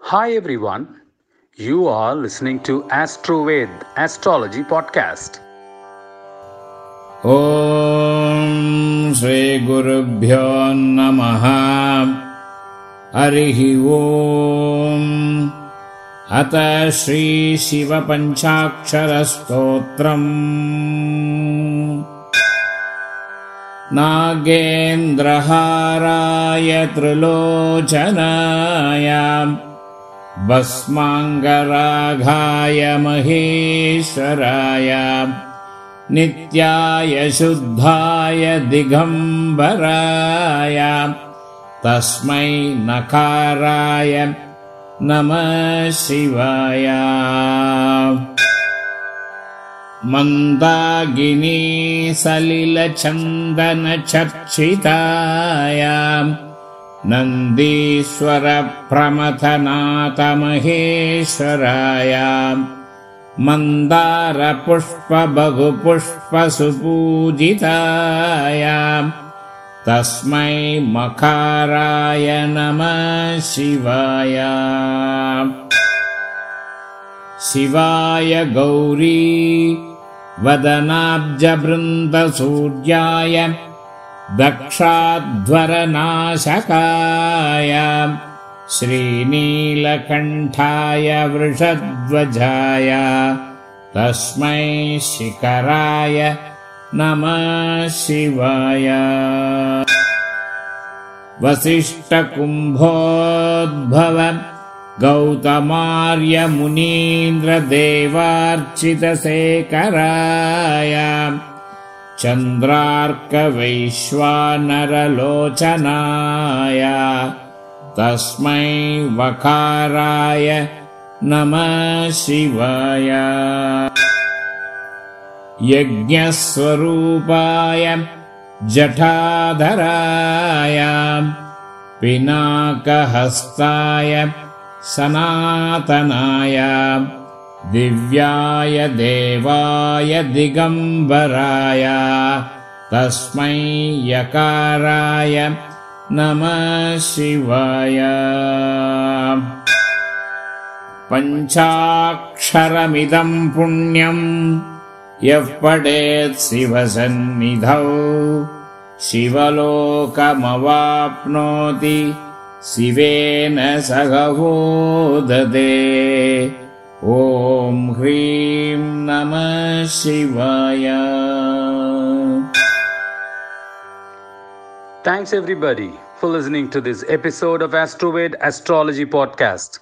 Hi everyone, you are listening to AstroVed Astrology Podcast. ॐ श्रीगुरुभ्यो नमः हरिः ॐ अत श्रीशिवपञ्चाक्षरस्तोत्रम् नागेन्द्रहाराय त्रिलोचनाय भस्माङ्गराघाय महेश्वराय नित्याय शुद्धाय दिगम्बराय तस्मै नकाराय नमः शिवाय। मन्दागिनी सलिलचन्दनचर्चिताय नन्दीश्वरप्रमथनाथमहेश्वराय मन्दारपुष्पबहुपुष्पसुपूजिताय तस्मै मकाराय नमः शिवाय शिवाय गौरी वदनाब्जवृन्दसूर्याय दक्षाध्वरनाशकाय श्रीनीलकण्ठाय वृषध्वजाय तस्मै शिखराय नमः शिवाय। वसिष्ठकुम्भोद्भव गौतमार्यमुनीन्द्रदेवार्चितशेखराय चन्द्रार्कवैश्वानरलोचनाय तस्मै वकाराय नमः शिवाय। यज्ञस्वरूपाय जठाधराय पिनाकहस्ताय सनातनाय दिव्याय देवाय दिगम्बराय तस्मै यकाराय नमः शिवाय। पञ्चाक्षरमिदम् पुण्यम् यः पठेत् शिवसन्निधौ। शिवलोकमवाप्नोति शिवेन सह वोदते ॐ ह्रीं नमः शिवाय Thanks everybody for listening to this episode of AstroVed Astrology Podcast.